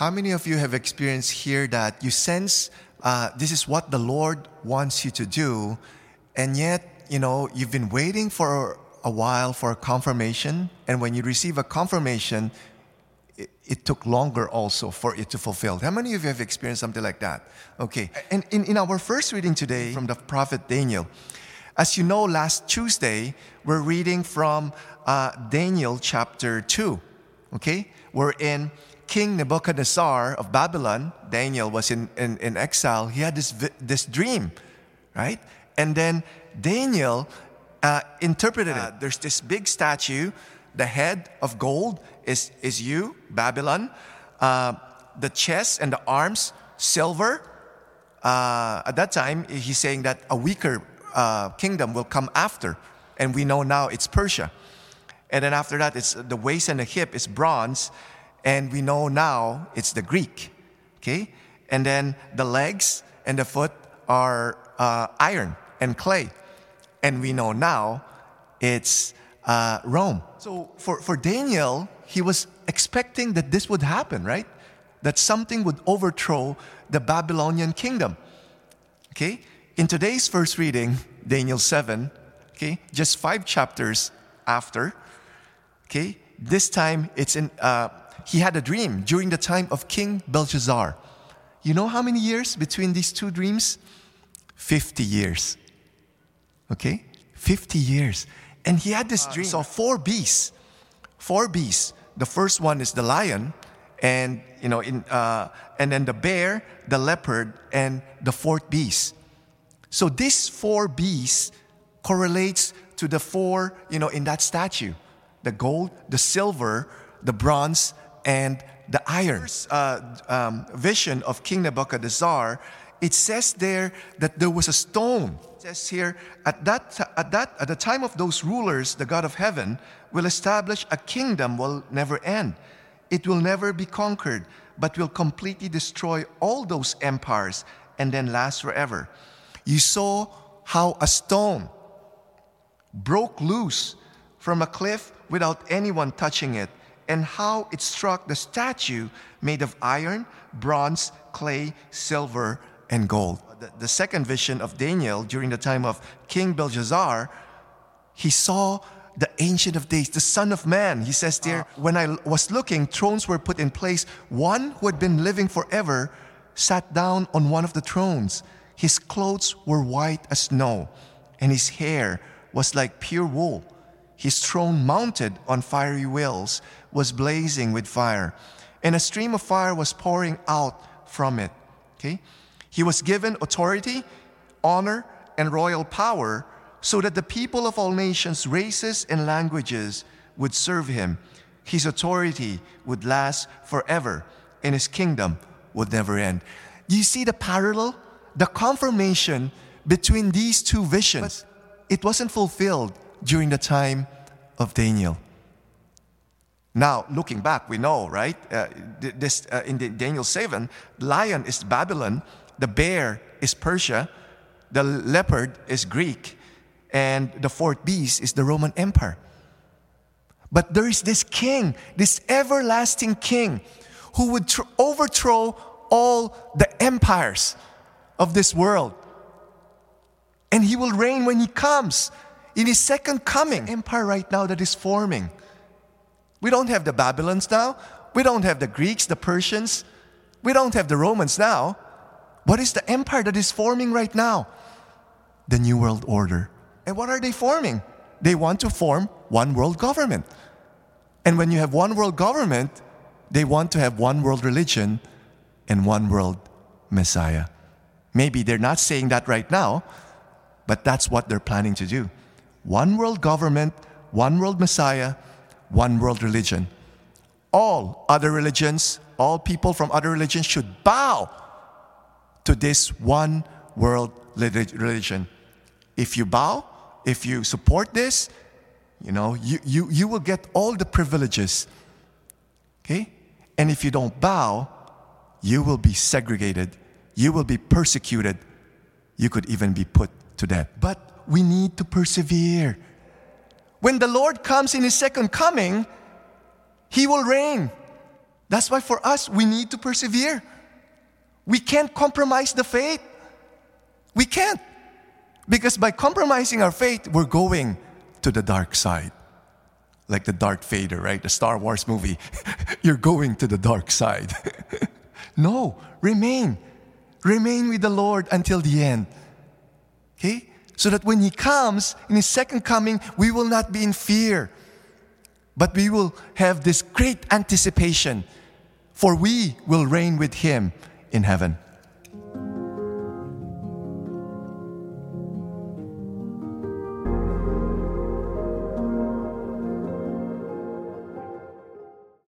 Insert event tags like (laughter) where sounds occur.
How many of you have experienced here that you sense uh, this is what the Lord wants you to do, and yet, you know, you've been waiting for a while for a confirmation, and when you receive a confirmation, it, took longer also for it to fulfill. How many of you have experienced something like that? Okay, and in, in our first reading today from the prophet Daniel, as you know, last Tuesday, we're reading from uh, Daniel chapter 2. Okay? We're in King Nebuchadnezzar of Babylon. Daniel was in, in, in exile. He had this, this dream, right? And then Daniel uh, interpreted it. Uh, there's this big statue. The head of gold is, is you, Babylon. Uh, the chest and the arms, silver. Uh, at that time, he's saying that a weaker uh, kingdom will come after. And we know now it's Persia. And then after that, it's the waist and the hip is bronze. And we know now it's the Greek. Okay? And then the legs and the foot are uh, iron and clay. And we know now it's uh, Rome. So for, for Daniel, he was expecting that this would happen, right? That something would overthrow the Babylonian kingdom. Okay? In today's first reading, Daniel 7, okay, just five chapters after, okay, this time it's in, uh, he had a dream during the time of King Belshazzar. You know how many years between these two dreams? 50 years. Okay? 50 years. And he had this dream. Saw four beasts. Four beasts. The first one is the lion, and you know, in, uh, and then the bear, the leopard, and the fourth beast. So these four beasts correlates to the four, you know, in that statue. The gold, the silver, the bronze, and the iron. Uh, um, vision of King Nebuchadnezzar, it says there that there was a stone. It says here, at that, at that, at the time of those rulers, the God of heaven will establish a kingdom will never end. It will never be conquered, but will completely destroy all those empires and then last forever. You saw how a stone broke loose from a cliff without anyone touching it, and how it struck the statue made of iron, bronze, clay, silver, and gold. The, the second vision of Daniel during the time of King Belshazzar, he saw the Ancient of Days, the Son of Man. He says there, ah. when I was looking, thrones were put in place. One who had been living forever sat down on one of the thrones. His clothes were white as snow, and his hair was like pure wool. His throne, mounted on fiery wheels, was blazing with fire, and a stream of fire was pouring out from it. Okay? He was given authority, honor, and royal power so that the people of all nations, races, and languages would serve him. His authority would last forever, and his kingdom would never end. Do you see the parallel? the confirmation between these two visions, it wasn't fulfilled during the time of Daniel. Now, looking back, we know, right? Uh, this uh, in Daniel 7, lion is Babylon, the bear is Persia, the leopard is Greek, and the fourth beast is the Roman Empire. But there is this king, this everlasting king, who would tr- overthrow all the empires of this world. And he will reign when he comes in his second coming. Empire right now that is forming. We don't have the Babylons now. We don't have the Greeks, the Persians. We don't have the Romans now. What is the empire that is forming right now? The New World Order. And what are they forming? They want to form one world government. And when you have one world government, they want to have one world religion and one world Messiah. Maybe they're not saying that right now, but that's what they're planning to do. One world government, one world Messiah, one world religion. All other religions, all people from other religions should bow to this one world religion. If you bow, if you support this, you know, you, you, you will get all the privileges. Okay? And if you don't bow, you will be segregated you will be persecuted. You could even be put to death. But we need to persevere. When the Lord comes in His second coming, He will reign. That's why for us, we need to persevere. We can't compromise the faith. We can't. Because by compromising our faith, we're going to the dark side. Like the Darth Vader, right? The Star Wars movie. (laughs) You're going to the dark side. (laughs) no, remain. Remain with the Lord until the end. Okay? So that when He comes in His second coming, we will not be in fear, but we will have this great anticipation, for we will reign with Him in heaven.